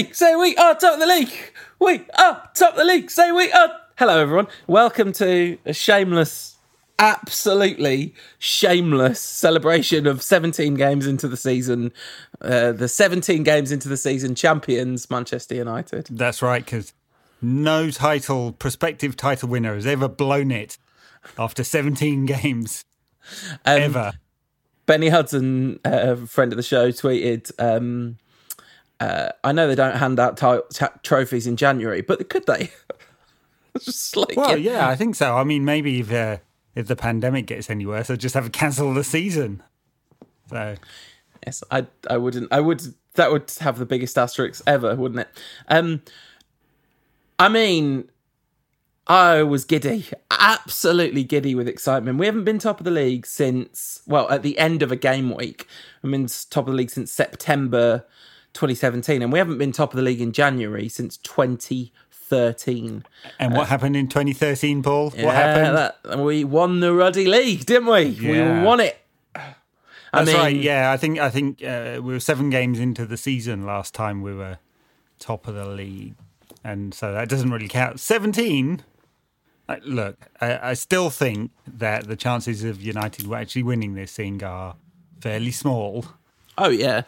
league. Say we are top of the league. We are top of the league. Say we are. Hello, everyone. Welcome to a shameless, absolutely shameless celebration of 17 games into the season. Uh, the 17 games into the season champions, Manchester United. That's right, because no title, prospective title winner has ever blown it after 17 games. Um, ever. Benny Hudson, a friend of the show, tweeted. Um, uh, I know they don't hand out t- t- trophies in January, but could they? like, well, yeah, I think so. I mean, maybe if uh, if the pandemic gets any worse, they'll just have to cancel the season. So, yes, I I wouldn't. I would. That would have the biggest asterisk ever, wouldn't it? Um, I mean, I was giddy, absolutely giddy with excitement. We haven't been top of the league since, well, at the end of a game week. I've been top of the league since September 2017, and we haven't been top of the league in January since 2013. And what uh, happened in 2013, Paul? Yeah, what happened? That, we won the Ruddy League, didn't we? Yeah. We won it. I That's mean, right. Yeah, I think I think uh, we were seven games into the season last time we were top of the league, and so that doesn't really count. Seventeen. Look, I, I still think that the chances of United actually winning this thing are fairly small. Oh yeah,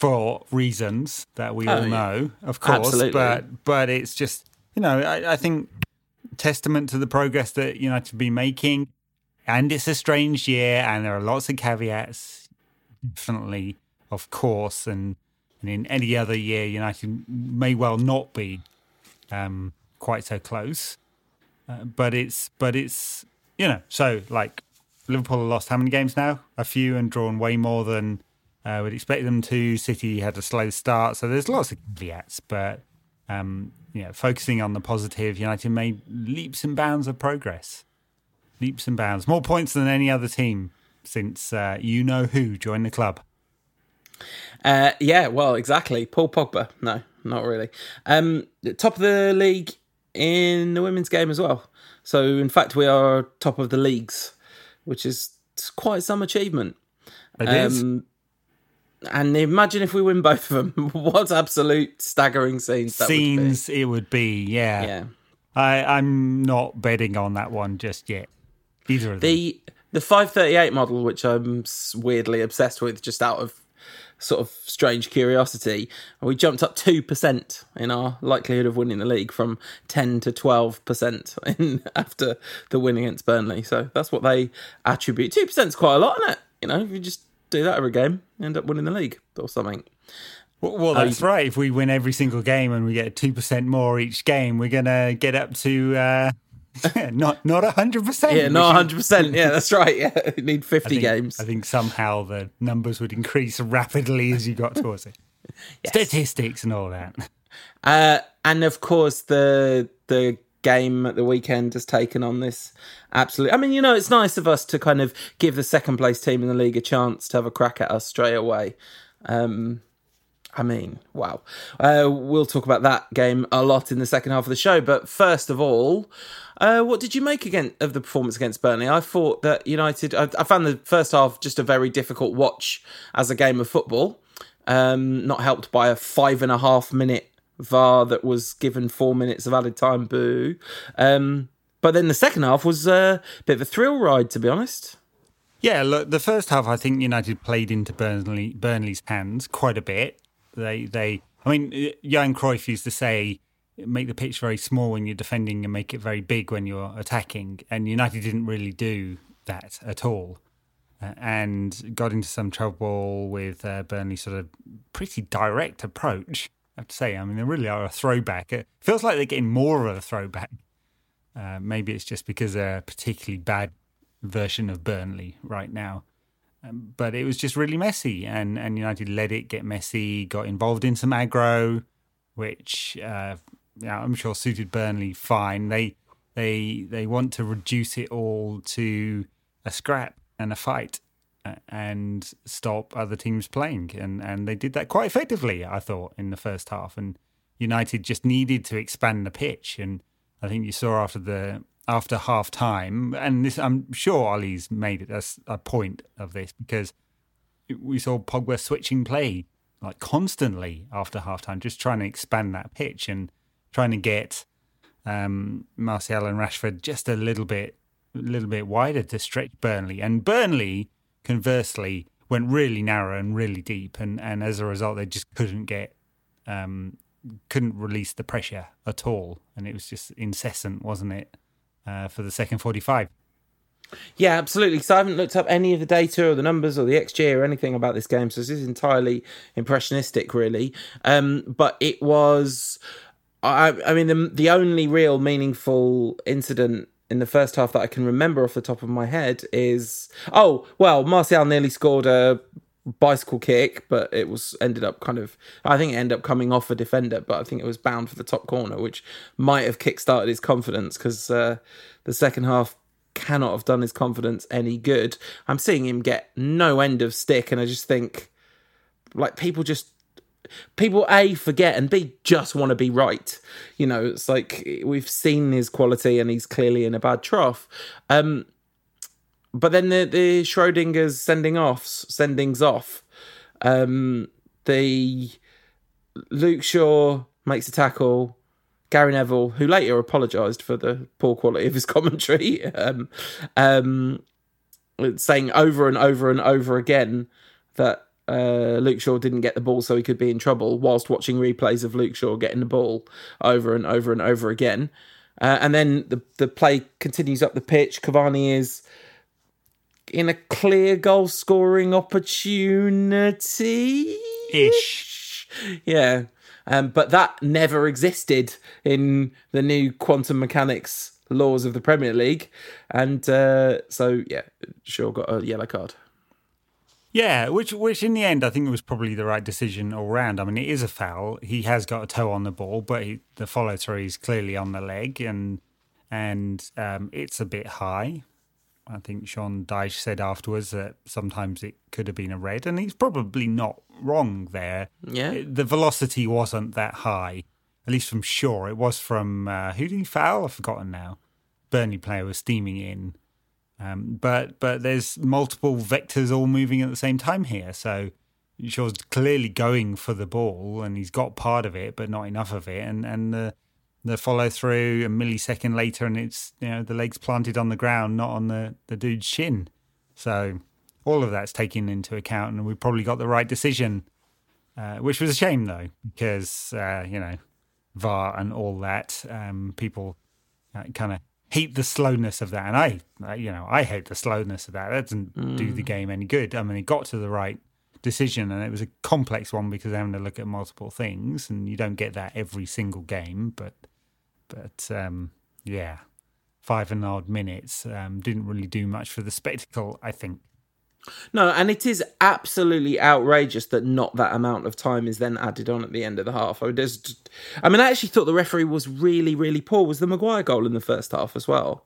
for reasons that we oh, all know, yeah. of course. Absolutely. But but it's just you know I, I think testament to the progress that United have been making, and it's a strange year, and there are lots of caveats. Definitely, of course, and and in any other year, United may well not be um, quite so close. Uh, but it's but it's you know so like Liverpool have lost how many games now? A few and drawn way more than uh, we'd expect them to. City had a slow start, so there's lots of caveats, but um, you know, focusing on the positive, United made leaps and bounds of progress. Leaps and bounds, more points than any other team since uh, you know who joined the club. Uh, yeah, well, exactly. Paul Pogba. No, not really. Um, top of the league in the women's game as well. So, in fact, we are top of the leagues, which is quite some achievement. It um, is. And imagine if we win both of them. what absolute staggering scenes that scenes would it would be. Yeah. Yeah. I, I'm not betting on that one just yet. Either of the, them. The 538 model, which I'm weirdly obsessed with, just out of sort of strange curiosity, we jumped up 2% in our likelihood of winning the league from 10 to 12% in, after the win against Burnley. So that's what they attribute. 2% is quite a lot, isn't it? You know, if you just do that every game, end up winning the league or something. Well, well that's right. If we win every single game and we get two percent more each game, we're gonna get up to uh, not not hundred percent. Yeah, not hundred percent. Yeah, that's right. Yeah, you need fifty I think, games. I think somehow the numbers would increase rapidly as you got towards it. yes. Statistics and all that. Uh, and of course, the the game at the weekend has taken on this absolutely. I mean, you know, it's nice of us to kind of give the second place team in the league a chance to have a crack at us straight away. Um, I mean, wow. Uh, we'll talk about that game a lot in the second half of the show. But first of all, uh, what did you make again of the performance against Burnley? I thought that United. I, I, found the first half just a very difficult watch as a game of football. Um, not helped by a five and a half minute VAR that was given four minutes of added time. Boo. Um, but then the second half was a bit of a thrill ride, to be honest. Yeah, look, the first half I think United played into Burnley Burnley's hands quite a bit. They they I mean Jan Cruyff used to say make the pitch very small when you're defending and make it very big when you're attacking and United didn't really do that at all. Uh, and got into some trouble with uh, Burnley's sort of pretty direct approach have to say. I mean, they really are a throwback. It feels like they're getting more of a throwback. Uh, maybe it's just because they're a particularly bad version of Burnley right now. Um, but it was just really messy, and, and United let it get messy, got involved in some aggro, which uh, yeah, I'm sure suited Burnley fine. They they they want to reduce it all to a scrap and a fight, and stop other teams playing. And, and they did that quite effectively, I thought, in the first half. And United just needed to expand the pitch. And I think you saw after the after half time, and this I'm sure Ollie's made it as a point of this because we saw Pogba switching play like constantly after half time, just trying to expand that pitch and trying to get um, Martial and Rashford just a little bit, a little bit wider to stretch Burnley. And Burnley, conversely, went really narrow and really deep, and, and as a result, they just couldn't get, um, couldn't release the pressure at all, and it was just incessant, wasn't it, uh, for the second forty-five. Yeah, absolutely. So I haven't looked up any of the data or the numbers or the XG or anything about this game. So this is entirely impressionistic, really. Um, but it was, I, I mean, the, the only real meaningful incident in the first half that I can remember off the top of my head is, oh, well, Martial nearly scored a bicycle kick, but it was ended up kind of I think it ended up coming off a defender, but I think it was bound for the top corner, which might have kick-started his confidence because uh, the second half cannot have done his confidence any good. I'm seeing him get no end of stick, and I just think, like, people just people a forget and b just want to be right. You know it's like we've seen his quality and he's clearly in a bad trough. Um but then the the schrodinger's sending offs sendings off. Um the luke shaw makes a tackle. Gary Neville, who later apologised for the poor quality of his commentary, um, um, saying over and over and over again that uh, Luke Shaw didn't get the ball so he could be in trouble, whilst watching replays of Luke Shaw getting the ball over and over and over again. Uh, and then the the play continues up the pitch. Cavani is in a clear goal scoring opportunity ish. Yeah. Um, but that never existed in the new quantum mechanics laws of the Premier League. And uh, so, yeah, sure got a yellow card. Yeah, which which in the end I think it was probably the right decision all round. I mean, it is a foul. He has got a toe on the ball, but he, the follow through is clearly on the leg, and and um, it's a bit high. I think Sean Dyche said afterwards that sometimes it could have been a red, and he's probably not wrong there. Yeah, the velocity wasn't that high, at least from Shaw. It was from uh, who did he foul? I've forgotten now. Burnley player was steaming in, um, but but there's multiple vectors all moving at the same time here, so. Shaw's clearly going for the ball, and he's got part of it, but not enough of it. And and the the follow through a millisecond later and it's you know the legs planted on the ground not on the the dude's shin so all of that's taken into account and we probably got the right decision uh, which was a shame though because uh, you know var and all that um, people uh, kind of hate the slowness of that and i you know i hate the slowness of that that doesn't mm. do the game any good i mean it got to the right decision and it was a complex one because having to look at multiple things and you don't get that every single game but but um, yeah, five and odd minutes um, didn't really do much for the spectacle, I think. No, and it is absolutely outrageous that not that amount of time is then added on at the end of the half. I mean, just, I mean, I actually thought the referee was really, really poor. Was the Maguire goal in the first half as well?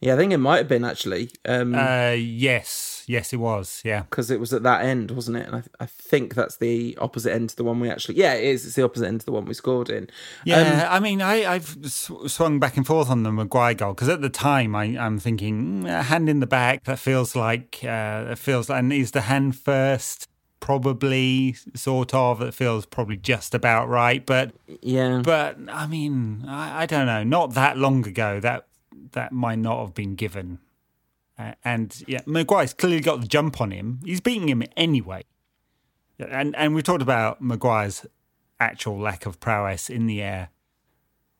Yeah, I think it might have been actually. Um, uh, yes, yes, it was. Yeah, because it was at that end, wasn't it? And I, I think that's the opposite end to the one we actually. Yeah, it is. It's the opposite end to the one we scored in. Yeah, um, I mean, I, I've swung back and forth on the Maguire goal because at the time I, I'm thinking mm, hand in the back. That feels like uh, it feels. Like, and is the hand first? Probably, sort of. It feels probably just about right, but yeah. But I mean, I, I don't know. Not that long ago, that that might not have been given. Uh, and yeah, Maguire's clearly got the jump on him. He's beating him anyway. And and we talked about Maguire's actual lack of prowess in the air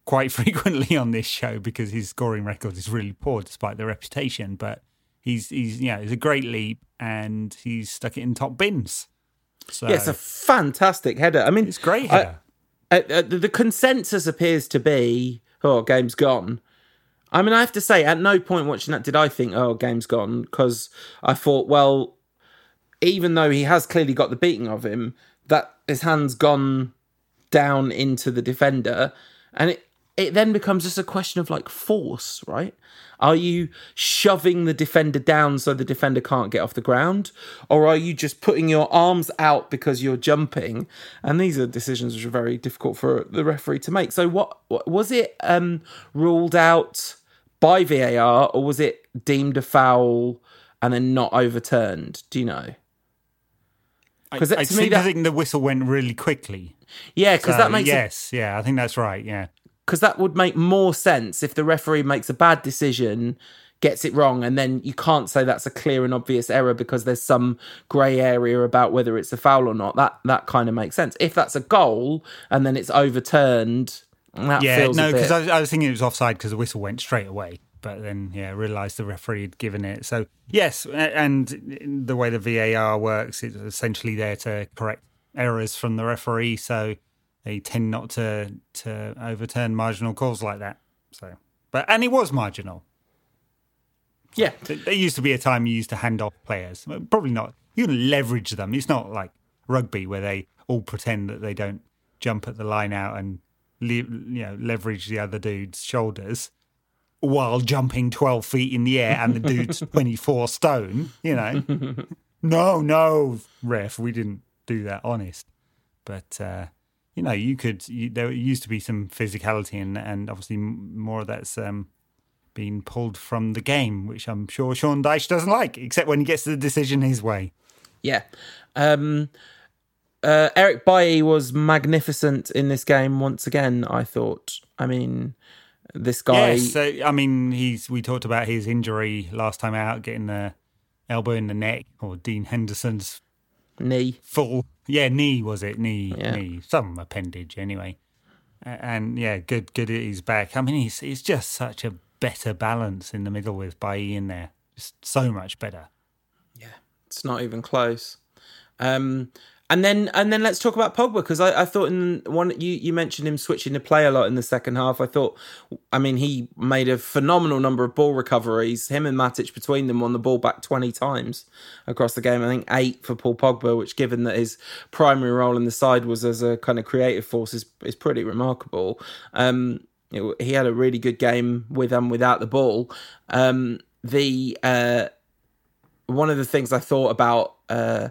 quite frequently on this show because his scoring record is really poor despite the reputation. But he's he's yeah, it's a great leap and he's stuck it in top bins. So yeah, it's a fantastic header. I mean, it's great header. I, the consensus appears to be, oh, game's gone. I mean, I have to say, at no point watching that did I think, oh, game's gone, because I thought, well, even though he has clearly got the beating of him, that his hand's gone down into the defender, and it it then becomes just a question of like force, right? Are you shoving the defender down so the defender can't get off the ground? Or are you just putting your arms out because you're jumping? And these are decisions which are very difficult for the referee to make. So what, was it um, ruled out by VAR, or was it deemed a foul and then not overturned? Do you know? Because I, I me that think the whistle went really quickly. yeah, because So, that makes it yes, yeah, I think that's right. Yeah, because that would make more sense if the referee makes a bad decision, gets it wrong, and then you can't say that's a clear and obvious error because there's some grey area about whether it's a foul or not. That that kind of makes sense. If that's a goal and then it's overturned, yeah, no, because I, was- I was thinking it was offside because the whistle went straight away. But then, yeah, realised the referee had given it. So yes, and the way the VAR works, it's essentially there to correct errors from the referee. So they tend not to to overturn marginal calls like that. So, but and it was marginal. yeah, There there used to be a time you used to hand off players. Probably not. You can leverage them. It's not like rugby where they all pretend that they don't jump at the line out and le- you know leverage the other dude's shoulders while jumping twelve feet in the air and the dude's twenty four stone. You know, no, no, ref, we didn't do that. Honest, but. uh you know, you could. You, there used to be some physicality, and and obviously more of that's um, been pulled from the game, which I'm sure Sean Dyche doesn't like, except when he gets the decision his way. yeah. Um, uh, Eric Bailly was magnificent in this game once again. I thought. I mean, this guy. Yes, so, I mean, he's. We talked about his injury last time out, getting the elbow in the neck, or Dean Henderson's knee. full, yeah, knee was it? Knee, Yeah. knee, some appendage anyway. And yeah, good, good. He's back. I mean, he's he's just such a better balance in the middle with Bailly in there, just so much better. Yeah, it's not even close. Um, and then and then let's talk about Pogba because I, I thought in one you you mentioned him switching to play a lot in the second half. I thought, I mean, he made a phenomenal number of ball recoveries. Him and Matic between them won the ball back twenty times across the game. I think eight for Paul Pogba, which given that his primary role in the side was as a kind of creative force is is pretty remarkable. Um, it- he had a really good game with and without the ball. Um, the uh, one of the things I thought about uh,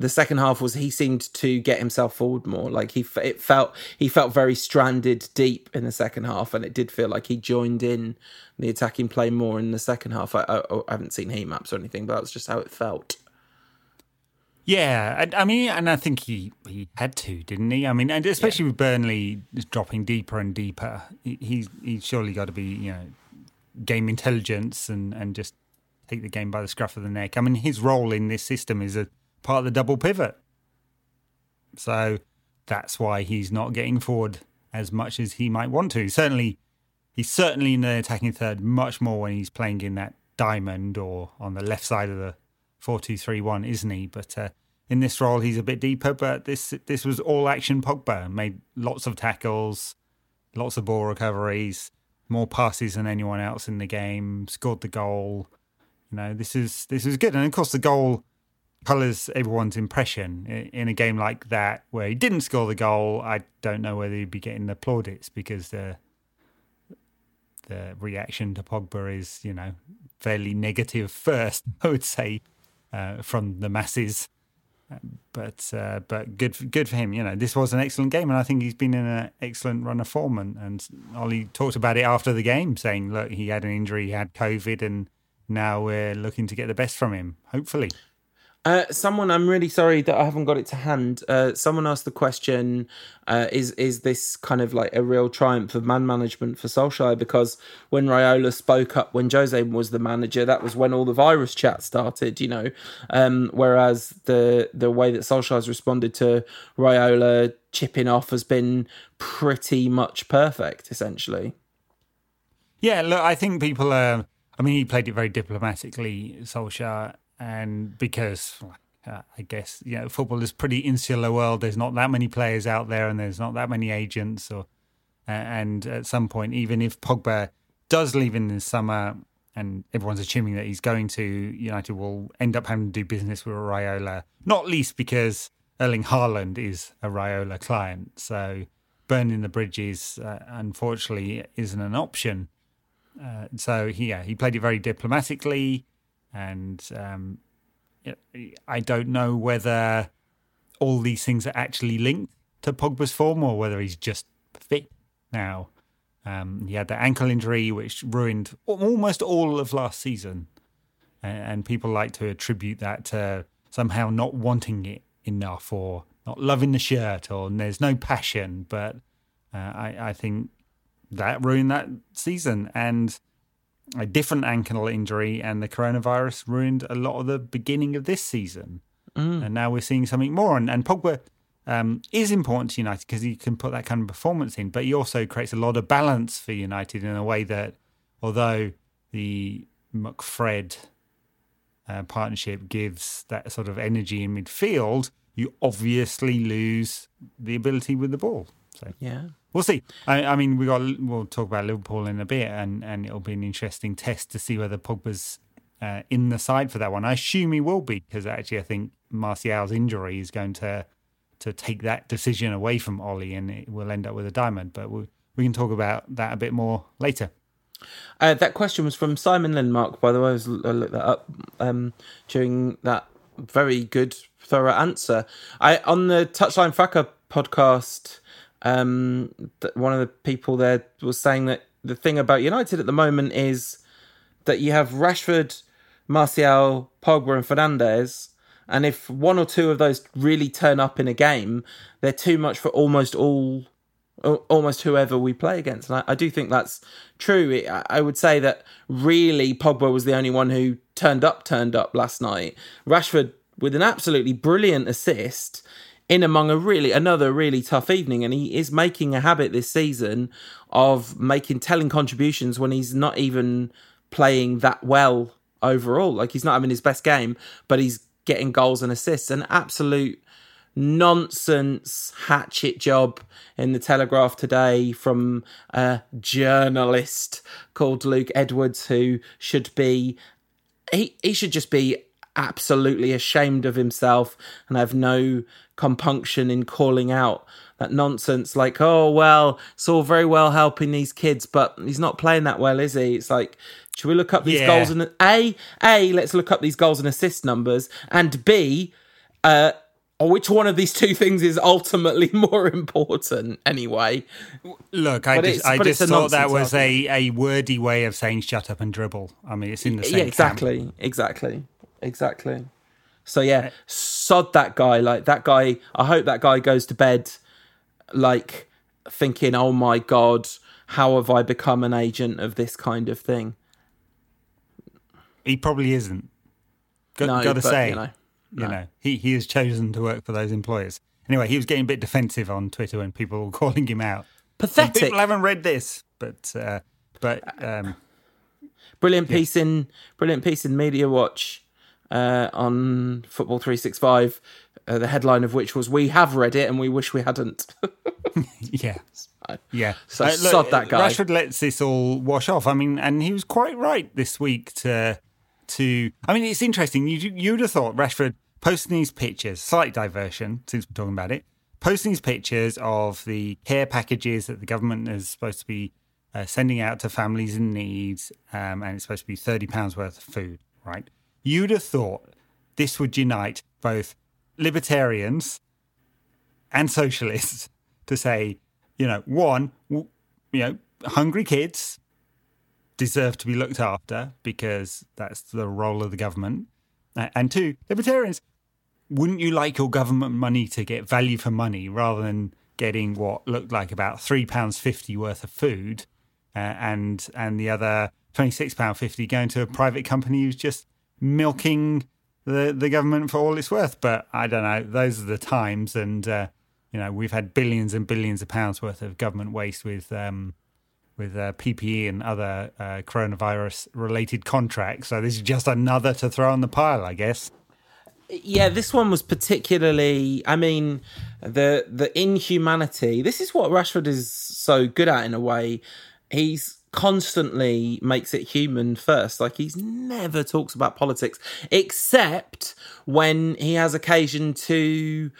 the second half was he seemed to get himself forward more. Like he, it felt he felt very stranded deep in the second half, and it did feel like he joined in the attacking play more in the second half. I, I, oh, I haven't seen heat maps or anything, but that's just how it felt. Yeah, I, I mean, and I think he, he had to, didn't he? I mean, and especially with Burnley dropping deeper and deeper, he, he's he's surely got to be you know game intelligence and and just take the game by the scruff of the neck. I mean, his role in this system is a part of the double pivot, so that's why he's not getting forward as much as he might want to. Certainly, he's certainly in the attacking third much more when he's playing in that diamond or on the left side of the four two three one, isn't he? But uh, in this role, he's a bit deeper. But this this was all action. Pogba made lots of tackles, lots of ball recoveries, more passes than anyone else in the game. Scored the goal. You know, this is this is good, and of course the goal colours everyone's impression in a game like that where he didn't score the goal. I don't know whether he'd be getting the plaudits because the the reaction to Pogba is, you know, fairly negative first. I would say uh, from the masses, but uh, but good good for him. You know, this was an excellent game, and I think he's been in an excellent run of form. And, and Ollie talked about it after the game, saying, "Look, he had an injury, he had COVID, and now we're looking to get the best from him. Hopefully." Uh, someone, I'm really sorry that I haven't got it to hand. Uh, someone asked the question: uh, Is is this kind of like a real triumph of man management for Solskjaer? Because when Raiola spoke up when Jose was the manager, that was when all the virus chat started. You know, um, whereas the the way that Solskjaer's responded to Raiola chipping off has been pretty much perfect, essentially. Yeah, look, I think people. I mean, he played it very diplomatically, Solskjaer, and because uh, I guess you know football is pretty insular world. There's not that many players out there, and there's not that many agents. Or uh, and at some point, even if Pogba does leave in the summer, and everyone's assuming that he's going to, United will end up having to do business with Raiola. Not least because Erling Haaland is a Raiola client, so burning the bridges, uh, unfortunately, isn't an option. Uh, so he, yeah, he played it very diplomatically, and um, I don't know whether all these things are actually linked to Pogba's form or whether he's just fit now. Um, he had that ankle injury which ruined almost all of last season, and, people like to attribute that to somehow not wanting it enough, or not loving the shirt, or there's no passion. But uh, I, I think that ruined that season, and a different ankle injury and the coronavirus ruined a lot of the beginning of this season. Mm. And now we're seeing something more. And, and Pogba um, is important to United because he can put that kind of performance in, but he also creates a lot of balance for United in a way that, although the McFred uh, partnership gives that sort of energy in midfield, you obviously lose the ability with the ball. So yeah, we'll see. I, I, mean, we got we'll talk about Liverpool in a bit, and and it'll be an interesting test to see whether Pogba's uh, in the side for that one. I assume he will be because actually I think Martial's injury is going to to take that decision away from Ollie, and it will end up with a diamond. But we we can talk about that a bit more later. Uh, that question was from Simon Lindmark, by the way. I, was, I looked that up um, during that very good, thorough answer. I on the Touchline Fracas podcast, um, one of the people there was saying that the thing about United at the moment is that you have Rashford, Martial, Pogba, and Fernandes, and if one or two of those really turn up in a game, they're too much for almost all almost whoever we play against. And I, I do think that's true. I would say that really Pogba was the only one who turned up, turned up last night. Rashford with an absolutely brilliant assist in among a really another really tough evening and he is making a habit this season of making telling contributions when he's not even playing that well overall. Like he's not having his best game but he's getting goals and assists. An absolute nonsense hatchet job in the Telegraph today from a journalist called Luke Edwards, who should be he he should just be absolutely ashamed of himself and have no compunction in calling out that nonsense like oh well it's all very well helping these kids but he's not playing that well is he it's like should we look up these yeah. goals and a a let's look up these goals and assist numbers and b uh which one of these two things is ultimately more important anyway? Look, I just, I just thought that was a, a wordy way of saying shut up and dribble. I mean, it's in the same. Yeah, exactly, camp. exactly, exactly. So yeah, sod that guy. Like that guy. I hope that guy goes to bed like thinking, "Oh my god, how have I become an agent of this kind of thing?" He probably isn't. Got, no, got to say. You know you no. know, he, he has chosen to work for those employers. Anyway, he was getting a bit defensive on Twitter when people were calling him out. Pathetic. people haven't read this, but uh, but um, brilliant piece in brilliant piece in Media Watch uh, on Football Three Six Five. Uh, the headline of which was "We have read it and we wish we hadn't." yeah, yeah. So uh, sod that guy. Rashford lets this all wash off. I mean, and he was quite right this week to to. I mean, it's interesting. You you'd have thought Rashford posting these pictures, slight diversion since we're talking about it, posting these pictures of the care packages that the government is supposed to be uh, sending out to families in need, um, and it's supposed to be thirty pounds worth of food. Right? You'd have thought this would unite both libertarians and socialists to say, you know, one, you know, hungry kids deserve to be looked after because that's the role of the government. And two, libertarians, wouldn't you like your government money to get value for money rather than getting what looked like about three pounds fifty worth of food, uh, and and the other twenty six pound fifty going to a private company who's just milking the the government for all it's worth? But I don't know. Those are the times, and uh, you know we've had billions and billions of pounds worth of government waste with um, with uh, PPE and other uh, coronavirus related contracts. So this is just another to throw on the pile, I guess. Yeah, this one was particularly. I mean, the the inhumanity. This is what Rashford is so good at in a way. He's constantly makes it human first. Like he's never talks about politics except when he has occasion to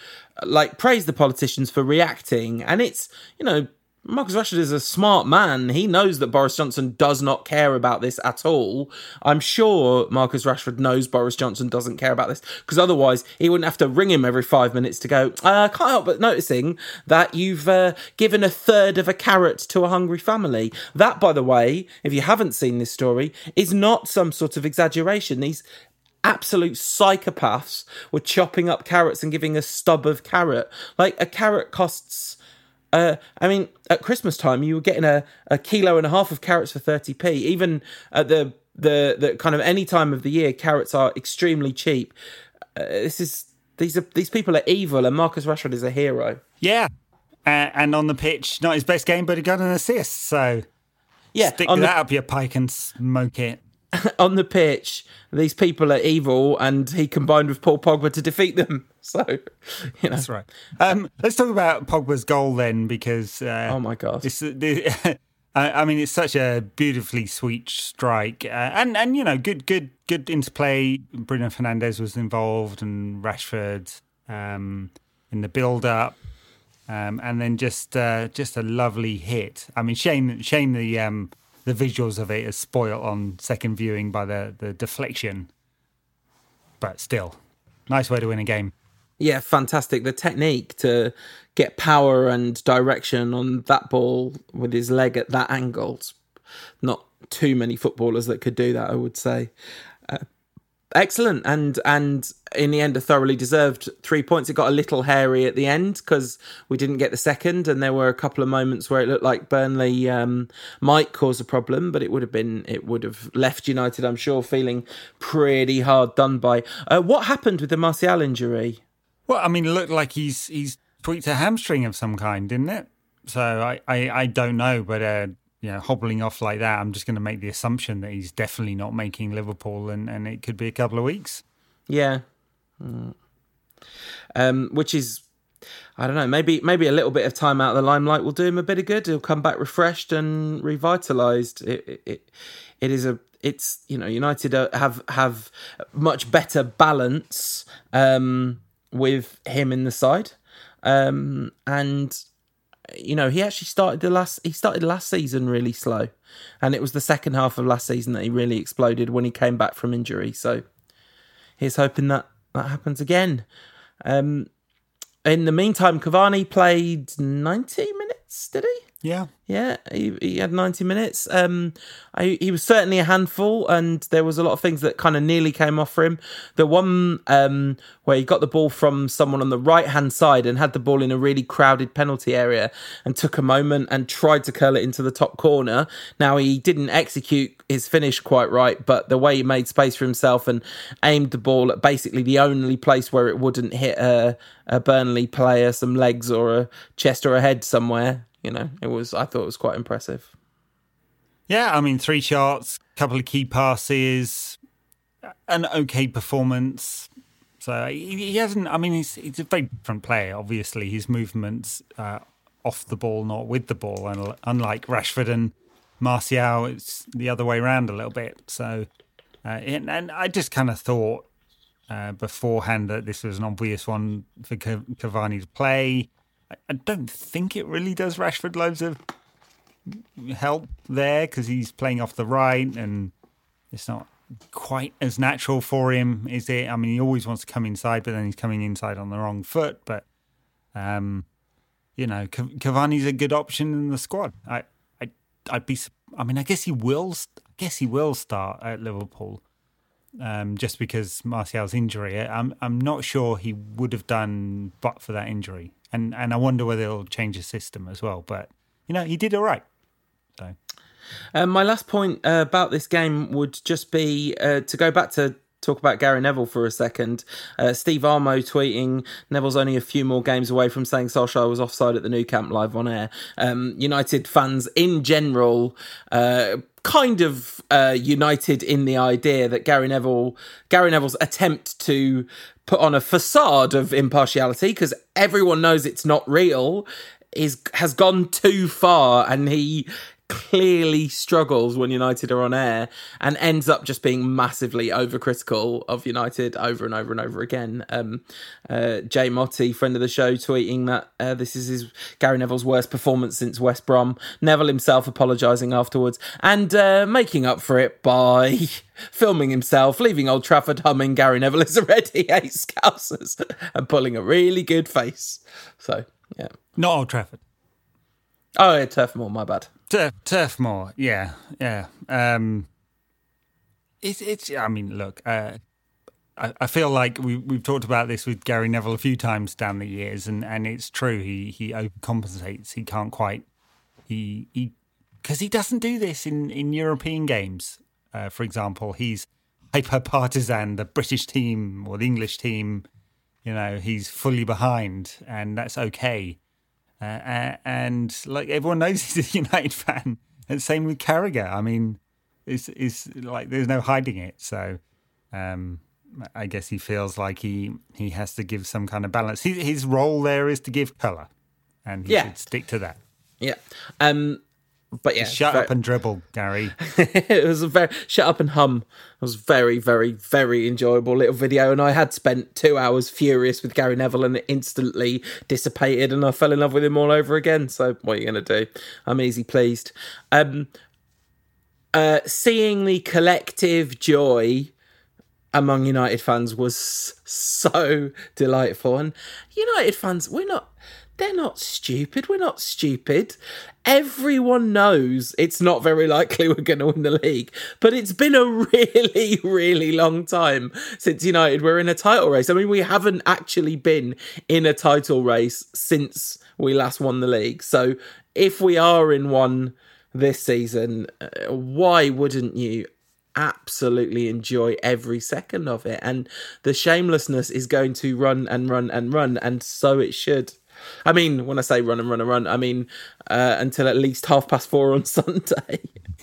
like praise the politicians for reacting. And it's, you know, Marcus Rashford is a smart man. He knows that Boris Johnson does not care about this at all. I'm sure Marcus Rashford knows Boris Johnson doesn't care about this because otherwise he wouldn't have to ring him every five minutes to go, I uh, can't help but noticing that you've uh, given a third of a carrot to a hungry family. That, by the way, if you haven't seen this story, is not some sort of exaggeration. These absolute psychopaths were chopping up carrots and giving a stub of carrot. Like a carrot costs. Uh, I mean, at Christmas time, you were getting a, a kilo and a half of carrots for 30p. Even at the, the, the kind of any time of the year, carrots are extremely cheap. Uh, this is these are these people are evil, and Marcus Rashford is a hero. Yeah, uh, and on the pitch, not his best game, but he got an assist. So Yeah, stick that the, up your pike and smoke it. on the pitch, these people are evil, and he combined with Paul Pogba to defeat them. So, you know, That's right. Um, let's talk about Pogba's goal then, because uh, oh my god, This, this, I mean, it's such a beautifully sweet strike, uh, and and you know, good, good, good interplay. Bruno Fernandes was involved, and Rashford um, in the build-up, um, and then just uh, just a lovely hit. I mean, shame, shame the um, the visuals of it is spoiled on second viewing by the the deflection, but still, nice way to win a game. Yeah, fantastic. The technique to get power and direction on that ball with his leg at that angle. It's Not too many footballers that could do that, I would say. Uh, excellent, and and in the end, a thoroughly deserved three points. It got a little hairy at the end because we didn't get the second, and there were a couple of moments where it looked like Burnley um, might cause a problem, but it would have been it would have left United, I'm sure, feeling pretty hard done by. Uh, what happened with the Martial injury? Well, I mean, it looked like he's he's tweaked a hamstring of some kind, didn't it? So I I, I don't know, but uh, you know, hobbling off like that, I'm just going to make the assumption that he's definitely not making Liverpool, and and it could be a couple of weeks. Yeah. Mm. Um, which is, I don't know, maybe maybe a little bit of time out of the limelight will do him a bit of good. He'll come back refreshed and revitalized. It it, it, is a it's you know United have have much better balance um, with him in the side, um, and you know he actually started the last he started last season really slow, and it was the second half of last season that he really exploded when he came back from injury. So here's hoping that that happens again. Um, in the meantime, Cavani played 90 minutes, did he? Yeah, Yeah, he, he had 90 minutes. Um, I, he was certainly a handful, and there was a lot of things that kind of nearly came off for him. The one um, where he got the ball from someone on the right hand side and had the ball in a really crowded penalty area and took a moment and tried to curl it into the top corner. Now, he didn't execute his finish quite right, but the way he made space for himself and aimed the ball at basically the only place where it wouldn't hit a, a Burnley player, some legs or a chest or a head somewhere. You know, it was. I thought it was quite impressive. yeah. I mean, three shots, couple of key passes, an okay performance. So he, hasn't. I mean, he's he's a very different player. Obviously, his movements uh, off the ball, not with the ball, and unlike Rashford and Martial, it's the other way around a little bit. So, uh, and, and I just kind of thought uh, beforehand that this was an obvious one for Ca- Cavani to play. I, I don't think it really does Rashford loads of help there because he's playing off the right and it's not quite as natural for him, is it? I mean, he always wants to come inside, but then he's coming inside on the wrong foot. But, um, you know, Cav- Cavani's a good option in the squad. I, I, I'd be. I mean, I guess he will. I guess he will start at Liverpool, um, just because Martial's injury. I'm. I'm not sure he would have done, but for that injury, and and I wonder whether he'll change the system as well. But you know, he did all right. So. Um, my last point uh, about this game would just be uh, to go back to talk about Gary Neville for a second. Uh, Steve Armo tweeting Neville's only a few more games away from saying Solskjaer was offside at the Nou Camp live on air. Um, United fans in general. Uh, kind of uh, united in the idea that Gary Neville, Gary Neville's attempt to put on a facade of impartiality because everyone knows it's not real, is has gone too far, and he clearly struggles when United are on air and ends up just being massively overcritical of United over and over and over again. Um, uh, Jay Motti, friend of the show, tweeting that uh, this is his Gary Neville's worst performance since West Brom. Neville himself apologising afterwards and uh, making up for it by filming himself, leaving Old Trafford humming Gary Neville is already eight Scousers and pulling a really good face. So, yeah. Not Old Trafford. Oh, yeah, Turf Moor, my bad. Turf, Turf Moor, yeah, yeah. Um, it's, it's. I mean, look, uh, I, I feel like we, we've talked about this with Gary Neville a few times down the years, and, and it's true. He he overcompensates. He can't quite. He he because he doesn't do this in in European games. Uh, for example, he's hyper partisan. The British team or the English team, you know, he's fully behind, and that's okay. Uh, and like everyone knows, he's a United fan. And same with Carragher. I mean, it's it's like there's no hiding it. So. Um, I guess he feels like he he has to give some kind of balance. His, his role there is to give color, and he Yeah. should stick to that. Yeah. Um, but yeah, Shut very- up and dribble, Gary. it was a very shut up and hum. It was very, very, very enjoyable little video, and I had spent two hours furious with Gary Neville, and it instantly dissipated, and I fell in love with him all over again. So what are you gonna do? I'm easy pleased. Um, uh, seeing the collective joy among United fans was so delightful. And United fans, we're not, they're not stupid. We're not stupid. Everyone knows it's not very likely we're going to win the league, but it's been a really, really long time since United were in a title race. I mean, we haven't actually been in a title race since we last won the league. So if we are in one this season, uh, why wouldn't you absolutely enjoy every second of it. And the shamelessness is going to run and run and run, and so it should. I mean, when I say run and run and run, I mean uh, until at least half past four on Sunday.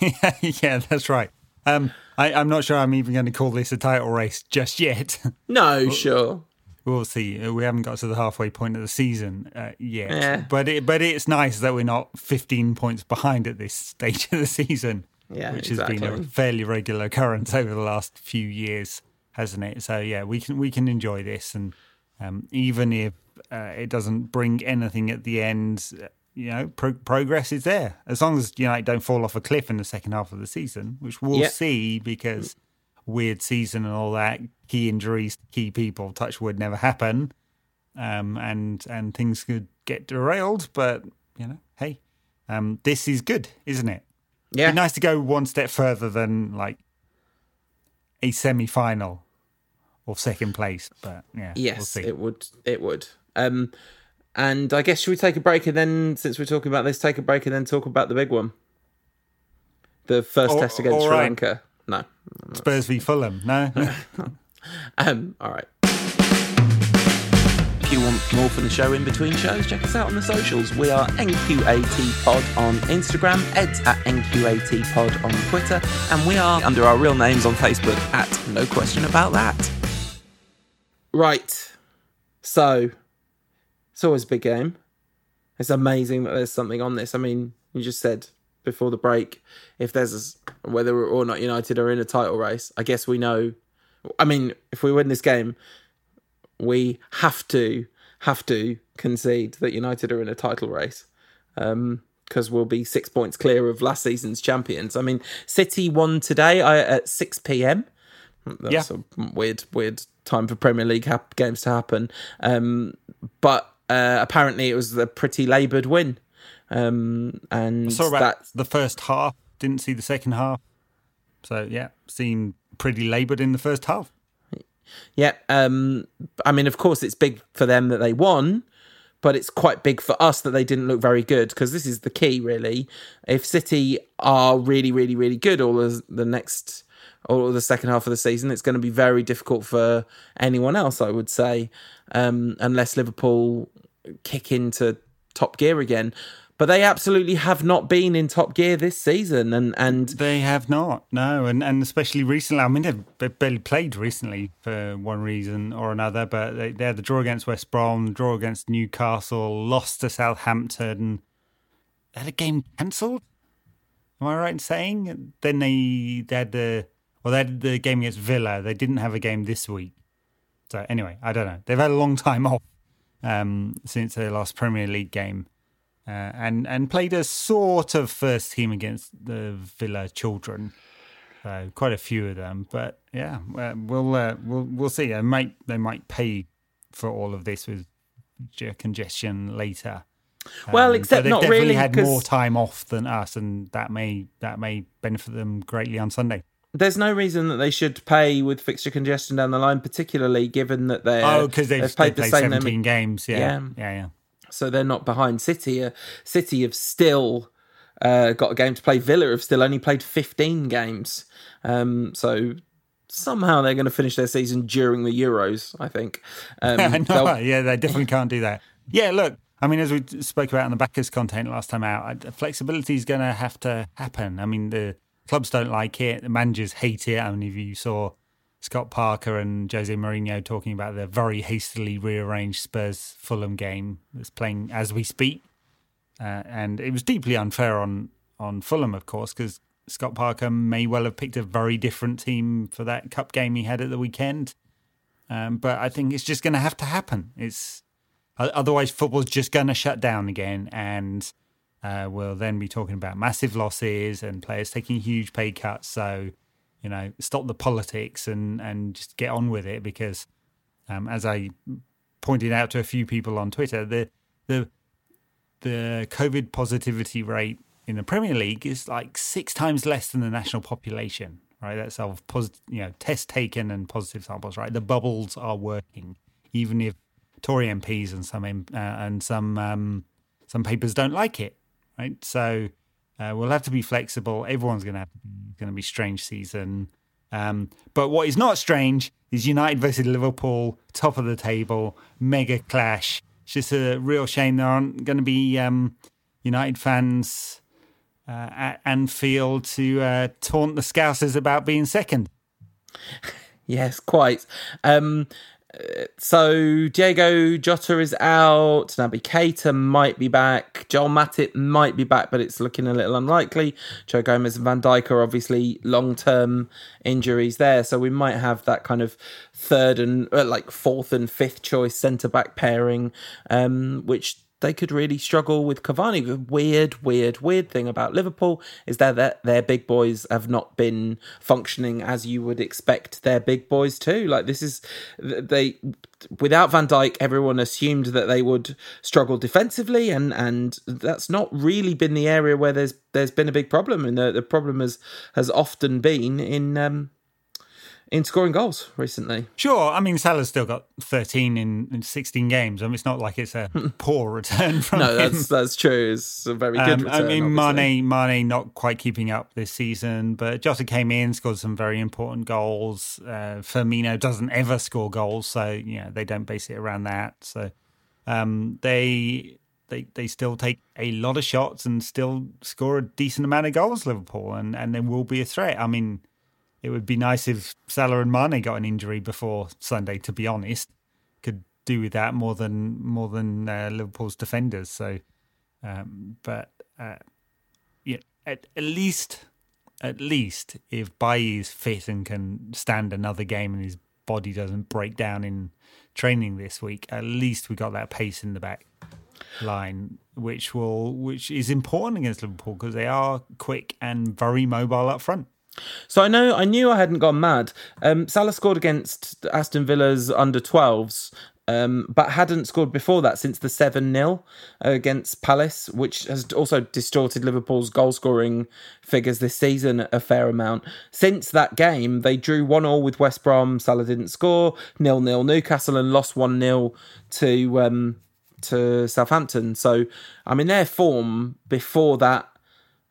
yeah, that's right. Um, I, I'm not sure I'm even going to call this a title race just yet. no, sure. we'll see. Uh, We haven't got to the halfway point of the season uh, yet, Yeah. but it, but it's nice that we're not 15 points behind at this stage of the season. Yeah, which has been a fairly regular occurrence over the last few years, hasn't it? So yeah, we can we can enjoy this, and um, even if uh, it doesn't bring anything at the end, you know, pro- progress is there as long as United don't fall off a cliff in the second half of the season, which we'll see because weird season and all that, key injuries, key people, touch wood, never happen, um, and and things could get derailed. But you know, hey, um, this is good, isn't it? Yeah, Be nice to go one step further than like a semi-final or second place, but yeah, we'll yes, see. it would. It would. Um, and I guess should we take a break and then, since we're talking about this, take a break and then talk about the big one, the first All- test against Sri right. Lanka. No. Spurs v Fulham, no, Um, all right. If you want more from the show in between shows, check us out on the socials. We are NQAT Pod on Instagram, Ed's at NQAT Pod on Twitter, and we are under our real names on Facebook at No Question About That. Right. So, it's always a big game. It's amazing that there's something on this. I mean, you just said before the break if there's a, whether or not United are in a title race. I guess we know. I mean, if we win this game, we have to have to concede that United are in a title race because we'll be six points clear of last season's champions. I mean, City won today uh, at six p.m. That's a weird, weird time for Premier League games to happen. Um, but uh, apparently, it was a pretty laboured win, um, and saw about that the first half. Didn't see the second half, so yeah, seemed pretty laboured in the first half. Yeah, um, I mean, of course, it's big for them that they won, but it's quite big for us that they didn't look very good because this is the key, really. If City are really, really, really good all the, the next, all the second half of the season, it's going to be very difficult for anyone else, I would say, um, unless Liverpool kick into top gear again. But they absolutely have not been in top gear this season, and and They have not, no, and and especially recently. I mean, they've barely played recently for one reason or another. But they, they had the draw against West Brom, draw against Newcastle, lost to Southampton. They had a game cancelled. Am I right in saying? Then they, they had the well, they had the game against Villa. They didn't have a game this week. So anyway, I don't know. They've had a long time off um, since their last Premier League game uh, and and played a sort of first team against the Villa children. So quite a few of them, but yeah, uh, we'll uh, we'll we'll see. They might they might pay for all of this with congestion later. well, Um, except but they've not definitely really had more time off than us, and that may that may benefit them greatly on Sunday. There's no reason that they should pay with fixture congestion down the line, particularly given that they're oh because they've, they've played, they the same 17 number- games. Yeah, Yeah. yeah, yeah. so they're not behind City. Uh, City have still uh, got a game to play. Villa have still only played 15 games. Um, so somehow they're going to finish their season during the Euros. I think. Um, know, yeah, they definitely can't do that. Yeah, look, I mean, as we spoke about in the backers content last time out, flexibility is going to have to happen. I mean, the clubs don't like it, the managers hate it. I mean, if you saw Scott Parker and Jose Mourinho talking about the very hastily rearranged Spurs Fulham game that's playing as we speak, uh, and it was deeply unfair on on Fulham, of course, because Scott Parker may well have picked a very different team for that cup game he had at the weekend. Um, but I think it's just going to have to happen. It's otherwise football's just going to shut down again, and uh, we'll then be talking about massive losses and players taking huge pay cuts. So, you know, stop the politics and and just get on with it because, um, as I pointed out to a few people on Twitter, the the the COVID positivity rate in the Premier League is like six times less than the national population. Right, that's of positive, you know, tests taken and positive samples. Right, the bubbles are working, even if Tory MPs and some uh, and some um, some papers don't like it. Right, so uh, we'll have to be flexible. Everyone's going to have going to be strange season. Um, but what is not strange is United versus Liverpool, top of the table, mega clash. It's just a real shame there aren't going to be um, United fans uh, at Anfield to uh, taunt the Scousers about being second. Yes, quite. Um, so Diego Jota is out. Naby Keita might be back. Joel Matip might be back, but it's looking a little unlikely. Joe Gomez and Van Dijk are obviously long-term injuries there, so we might have that kind of third and uh, like fourth and fifth choice centre back pairing, um, which they could really struggle with Cavani. The weird, weird, weird thing about Liverpool is that their, their big boys have not been functioning as you would expect their big boys to. Like this is they without Van Dijk, everyone assumed that they would struggle defensively, and and that's not really been the area where there's there's been a big problem, and the, the problem has has often been in. Um, in scoring goals recently. Sure, I mean Salah's still got 13 in, in 16 games. I mean, it's not like it's a poor return from No, him. that's that's true. It's a very good Um, return. I mean, obviously. Mane, Mane not quite keeping up this season, but Jota came in, scored some very important goals. Uh, Firmino doesn't ever score goals, so you know they don't base it around that. So um, they they they still take a lot of shots and still score a decent amount of goals. Liverpool, and and there will be a threat. I mean, it would be nice if Salah and Mane got an injury before Sunday. To be honest, could do with that more than more than uh, Liverpool's defenders. So, um, but uh, yeah, at, at least at least if Bailly is fit and can stand another game and his body doesn't break down in training this week, at least we got that pace in the back line, which will which is important against Liverpool because they are quick and very mobile up front. So I know I knew I hadn't gone mad. Um, Salah scored against Aston Villa's under 12s, um, but hadn't scored before that since the 7 0 against Palace, which has also distorted Liverpool's goal scoring figures this season a fair amount. Since that game, they drew 1 all with West Brom. Salah didn't score, nil nil Newcastle, and lost 1 0 to. Um, to Southampton. So, I mean, their form before that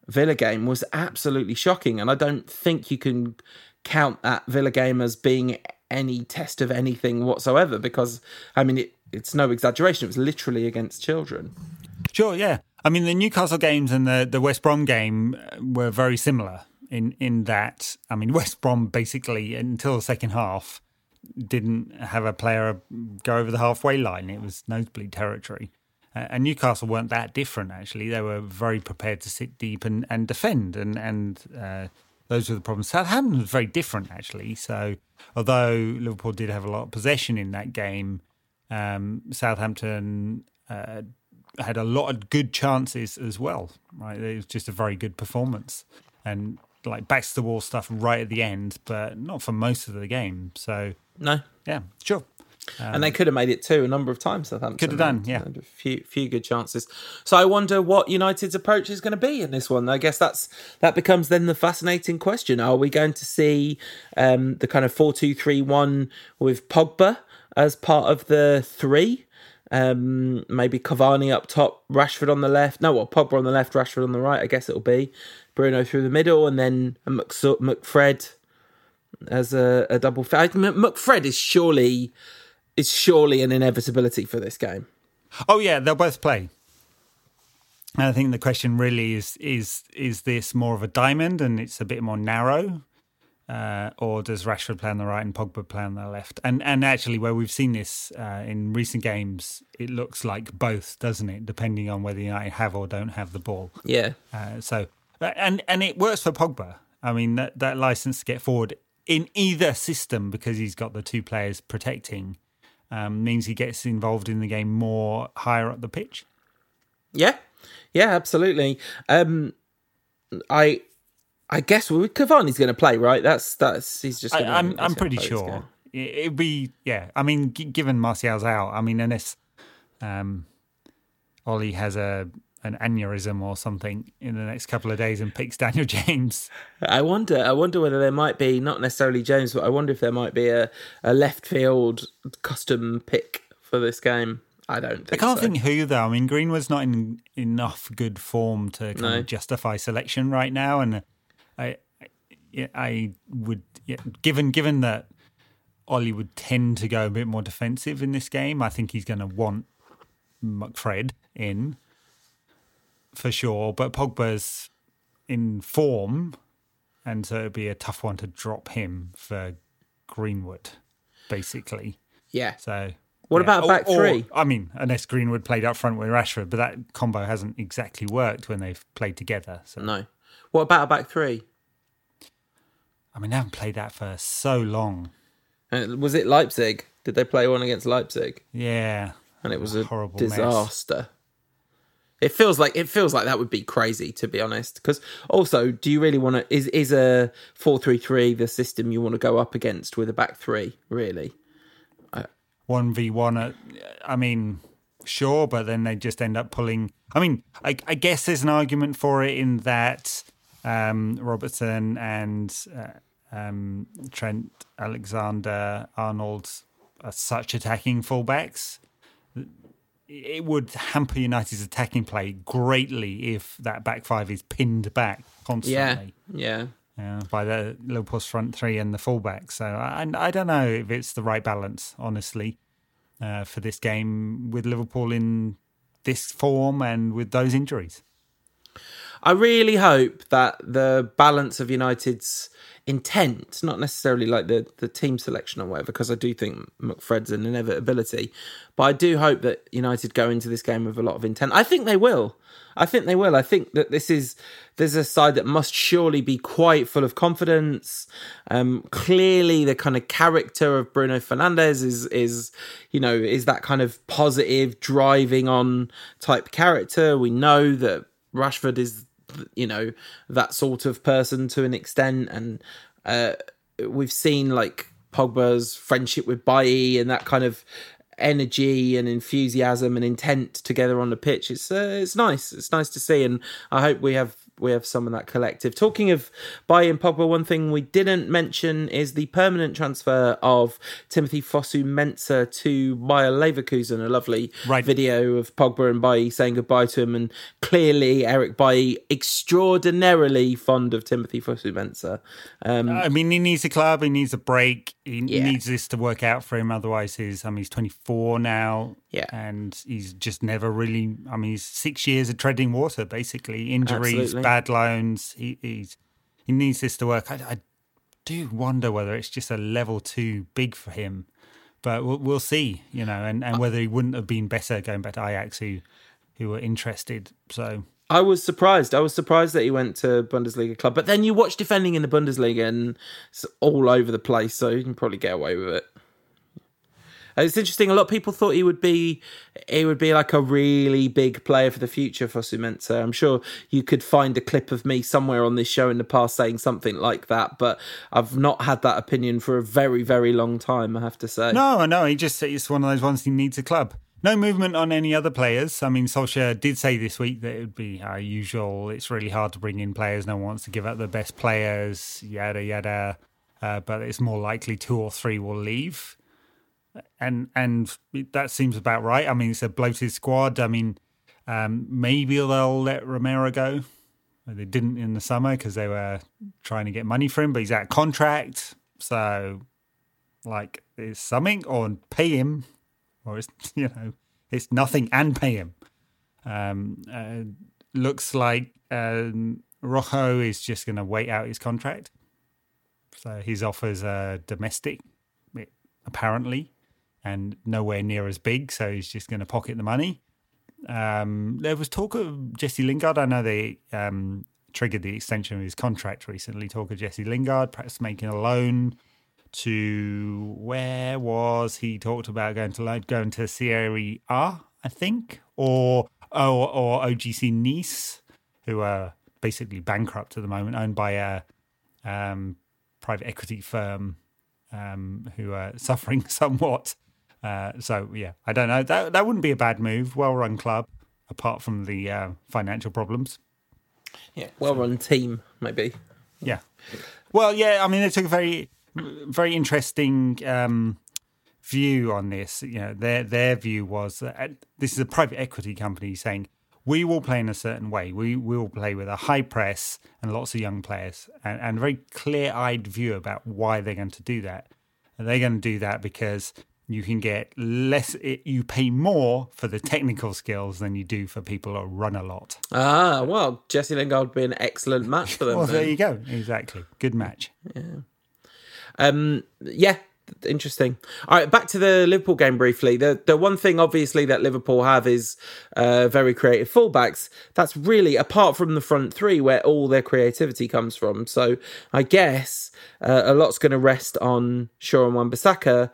Villa game was absolutely shocking, and I don't think you can count that Villa game as being any test of anything whatsoever. Because I mean, it, it's no exaggeration; it was literally against children. Sure, yeah. I mean, the Newcastle games and the, the West Brom game uh, were very similar in, in that, I mean, West Brom basically, until the second half, didn't have a player go over the halfway line. It was nosebleed territory. And Newcastle weren't that different, actually. They were very prepared to sit deep and, and defend. And, and uh, those were the problems. Southampton was very different, actually. So, although Liverpool did have a lot of possession in that game, um, Southampton uh, had a lot of good chances as well. Right, it was just a very good performance, and like backs to the wall stuff right at the end, but not for most of the game. So No, yeah, sure. Um, and they could have made it two a number of times. Southampton could have done, yeah, a few few good chances. So I wonder what United's approach is going to be in this one. I guess that's that becomes then the fascinating question: Are we going to see um, the kind of four two three one with Pogba as part of the three? Um, maybe Cavani up top, Rashford on the left. No, well, Pogba on the left, Rashford on the right. I guess it'll be Bruno through the middle, and then McFred as a, a double. McFred is surely is surely an inevitability for this game. Oh yeah, they'll both play. And I think the question really is is is this more of a diamond and it's a bit more narrow, uh, or does Rashford play on the right and Pogba play on the left? And and actually, where we've seen this uh, in recent games, it looks like both, doesn't it? Depending on whether United have or don't have the ball. Yeah. Uh, so and and it works for Pogba. I mean that that license to get forward in either system because he's got the two players protecting um, means he gets involved in the game more higher up the pitch. Yeah, yeah, absolutely. Um, I I guess well, Cavani's going to play, right? That's that's he's just. Gonna, I, am I'm, I'm pretty sure it'd be yeah. I mean, given Martial's out, I mean, unless um, Ollie has a an aneurysm or something in the next couple of days and picks Daniel James. I wonder. I wonder whether there might be not necessarily James, but I wonder if there might be a, a left field custom pick for this game. I don't. I can't so. think who though. I mean, Greenwood's not in enough good form to kind no. of justify selection right now, and I, I, I would, yeah, given given that Ollie would tend to go a bit more defensive in this game, I think he's going to want McFred in for sure, but Pogba's in form, and so it'd be a tough one to drop him for Greenwood, basically. Yeah. So what yeah. about back or, three? Or, I mean, unless Greenwood played up front with Rashford, but that combo hasn't exactly worked when they've played together. So. No. What about a back three? I mean, they haven't played that for so long. And was it Leipzig? Did they play one against Leipzig? Yeah. And it was a horrible disaster. Mess. It feels like it feels like that would be crazy to be honest. Because also, do you really want to? Is is a four three three the system you want to go up against with a back three? Really? One v one. I mean, sure, but then they just end up pulling. I mean, I, I guess there's an argument for it in that um, Robertson and uh, um, Trent Alexander Arnold are such attacking fullbacks it would hamper United's attacking play greatly if that back five is pinned back constantly. Yeah, yeah. by the Liverpool's front three and the fullback. So I, I don't know if it's the right balance, honestly, uh, for this game with Liverpool in this form and with those injuries. I really hope that the balance of United's intent, not necessarily like the the team selection or whatever, because I do think McFred's an inevitability. But I do hope that United go into this game with a lot of intent. I think they will. I think they will. I think that this is there's a side that must surely be quite full of confidence. Um, clearly, the kind of character of Bruno Fernandes is is you know is that kind of positive, driving on type character. We know that Rashford is you know that sort of person to an extent, and uh, we've seen like Pogba's friendship with Bailly and that kind of energy and enthusiasm and intent together on the pitch. It's uh, it's nice. It's nice to see, and I hope we have we have some of that collective. Talking of and Pogba, one thing we didn't mention is the permanent transfer of Timothy Fosu Mensah to Bayer Leverkusen. A lovely right. video of Pogba and Bailly saying goodbye to him, and clearly Eric Bailly extraordinarily fond of Timothy Fosu Mensah. Um, I mean, he needs a club, he needs a break, he yeah. needs this to work out for him. Otherwise, he's I mean, he's twenty four now. Yeah. And he's just never really, I mean, he's six years of treading water, basically. Injuries, Absolutely. bad loans. He, he's, he needs this to work. I, I, do wonder whether it's just a level too big for him, but we'll, we'll see, you know, and, and whether he wouldn't have been better going back to Ajax, who, who were interested. So. I was surprised. I was surprised that he went to Bundesliga club. But then you watch defending in the Bundesliga and it's all over the place, so you can probably get away with it. It's interesting. A lot of people thought he would be he would be like a really big player for the future for Fosu Mensah. I'm sure you could find a clip of me somewhere on this show in the past saying something like that, but I've not had that opinion for a very very long time. I have to say. No, no, he just it's one of those ones he needs a club. No movement on any other players. I mean, Solskjaer did say this week that it would be uh, usual. It's really hard to bring in players. No one wants to give up the best players, yada yada. Uh, but it's more likely two or three will leave, and and that seems about right. I mean, it's a bloated squad. I mean, um, maybe they'll let Romero go. They didn't in the summer because they were trying to get money for him, but he's out of contract. So, like, it's something or pay him or it's you know it's nothing and pay him. Um, uh, looks like um, Rojo is just going to wait out his contract. So his offers are domestic, apparently, and nowhere near as big. So he's just going to pocket the money. Um, there was talk of Jesse Lingard. I know they um, triggered the extension of his contract recently. Talk of Jesse Lingard, perhaps making a loan to where was he talked about going to going to Serie A, I think, or or, or OGC Nice, who are basically bankrupt at the moment, owned by a um, private equity firm um, who are suffering somewhat. Uh, so yeah, I don't know. That that wouldn't be a bad move. Well run club, apart from the uh, financial problems. Yeah, well run team maybe. Yeah. Well, yeah. I mean, they took a very very interesting um, view on this. You know, their their view was that this is a private equity company saying we will play in a certain way. We will play with a high press and lots of young players, and, and a very clear eyed view about why they're going to do that. And they're going to do that because you can get less you pay more for the technical skills than you do for people who run a lot. Ah well jesse lingard would be an excellent match for them well then. there you go. Exactly. Good match. Yeah. Um, yeah, interesting. All right, back to the Liverpool game briefly. The the one thing obviously that Liverpool have is uh, very creative fullbacks. That's really apart from the front three where all their creativity comes from. So I guess uh, a lot's going to rest on Shaw and Wan-Bissaka.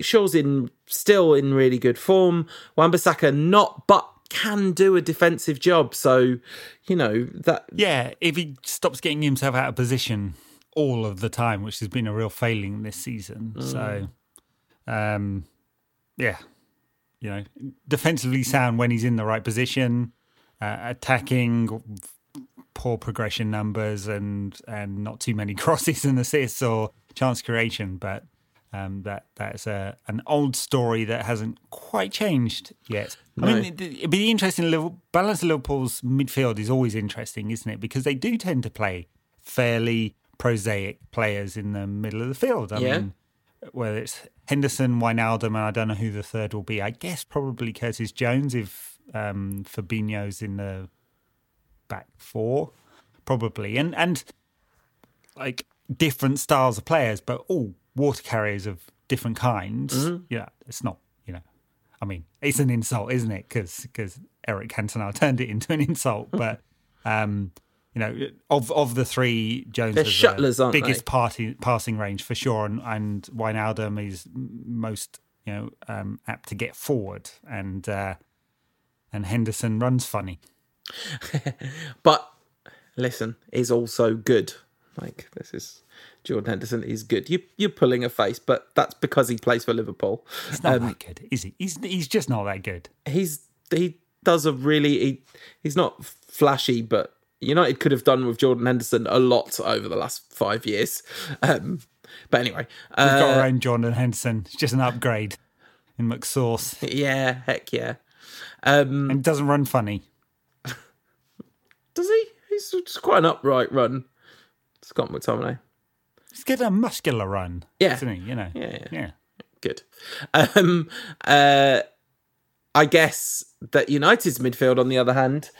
Shaw's in still in really good form. Wan-Bissaka not, but can do a defensive job. So you know that. Yeah, if he stops getting himself out of position all of the time, which has been a real failing this season. Mm. So, um, yeah, you know, defensively sound when he's in the right position, uh, attacking poor progression numbers and and not too many crosses and assists or chance creation, but um, that that's a an old story that hasn't quite changed yet. No. I mean, it, would be interesting. Balance Liverpool's midfield is always interesting, isn't it? Because they do tend to play fairly prosaic players in the middle of the field. I yeah. mean, whether it's Henderson, Wijnaldum, and I don't know who the third will be. I guess probably Curtis Jones if um, Fabinho's in the back four, probably. And and like different styles of players, but all water carriers of different kinds. Mm-hmm. Yeah, it's not. You know, I mean, it's an insult, isn't it? Because because Eric Cantona turned it into an insult, but. um you know, of of the three, Jones They're shutlers, the biggest party, passing range for sure, and and Wijnaldum is most you know um, apt to get forward, and uh, and Henderson runs funny. but listen, is also good. Like this is Jordan Henderson is good. You you're pulling a face, but that's because he plays for Liverpool. He's not um, that good, is he? He's he's just not that good. He's he does a really he, he's not flashy, but United could have done with Jordan Henderson a lot over the last five years. Um, but anyway, uh, we've got our own Jordan Henderson. It's just an upgrade in McSauce. Yeah, heck yeah. Um, and doesn't run funny. Does he? He's just quite an upright run. Scott McTominay. He's got a muscular run. Yeah, isn't he? You know. Yeah, yeah. yeah. Good. Um, uh, I guess that United's midfield, on the other hand,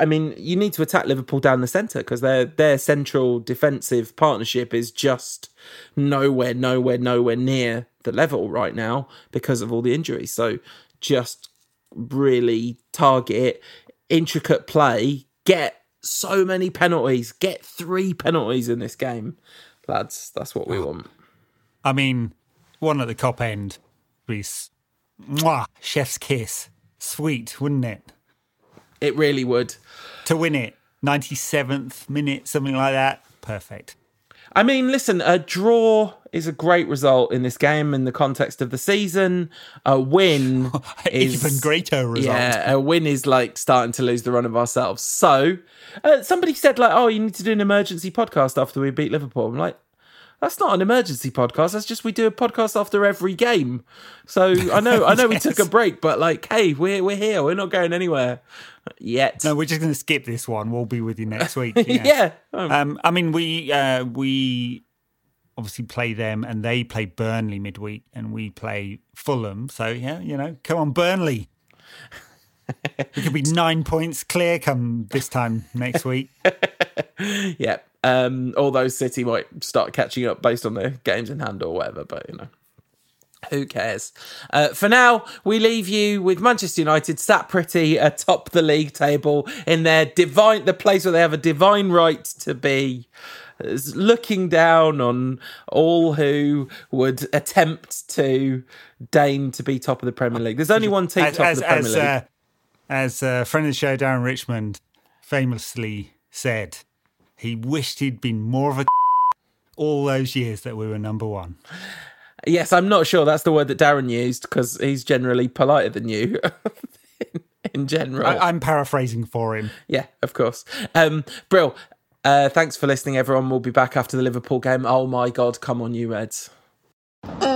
I mean, you need to attack Liverpool down the centre because their their central defensive partnership is just nowhere, nowhere, nowhere near the level right now because of all the injuries. So just really target intricate play, get so many penalties, get three penalties in this game, lads. That's what we want. I mean, one at the Kop end be mwah, chef's kiss. Sweet, wouldn't it? It really would. To win it, 97th minute, something like that. Perfect. I mean, listen, a draw is a great result in this game in the context of the season. A win is even greater result. Yeah, a win is like starting to lose the run of ourselves. So, uh, somebody said like, "Oh, you need to do an emergency podcast after we beat Liverpool." I'm like, that's not an emergency podcast. That's just we do a podcast after every game. So I know, I know, we took a break, but like, hey, we're we're here. We're not going anywhere yet. No, we're just going to skip this one. We'll be with you next week. Yeah. yeah. Um, I mean, we uh, we obviously play them, and they play Burnley midweek, and we play Fulham. So yeah, you know, come on, Burnley. we could be nine points clear come this time next week. yeah. Um, although City might start catching up based on their games in hand or whatever, but you know. Who cares? Uh, for now, we leave you with Manchester United sat pretty atop the league table in their divine, the place where they have a divine right to be, looking down on all who would attempt to deign to be top of the Premier League. There's only one team as, top as, of the Premier as, League. Uh, as a friend of the show, Darren Richmond, famously said, he wished he'd been more of a all those years that we were number one. Yes, I'm not sure that's the word that Darren used because he's generally politer than you. in general, I, am paraphrasing for him. Yeah, of course. Um, Brill, uh, thanks for listening, everyone. We'll be back after the Liverpool game. Oh my God, come on, you Reds. Mm,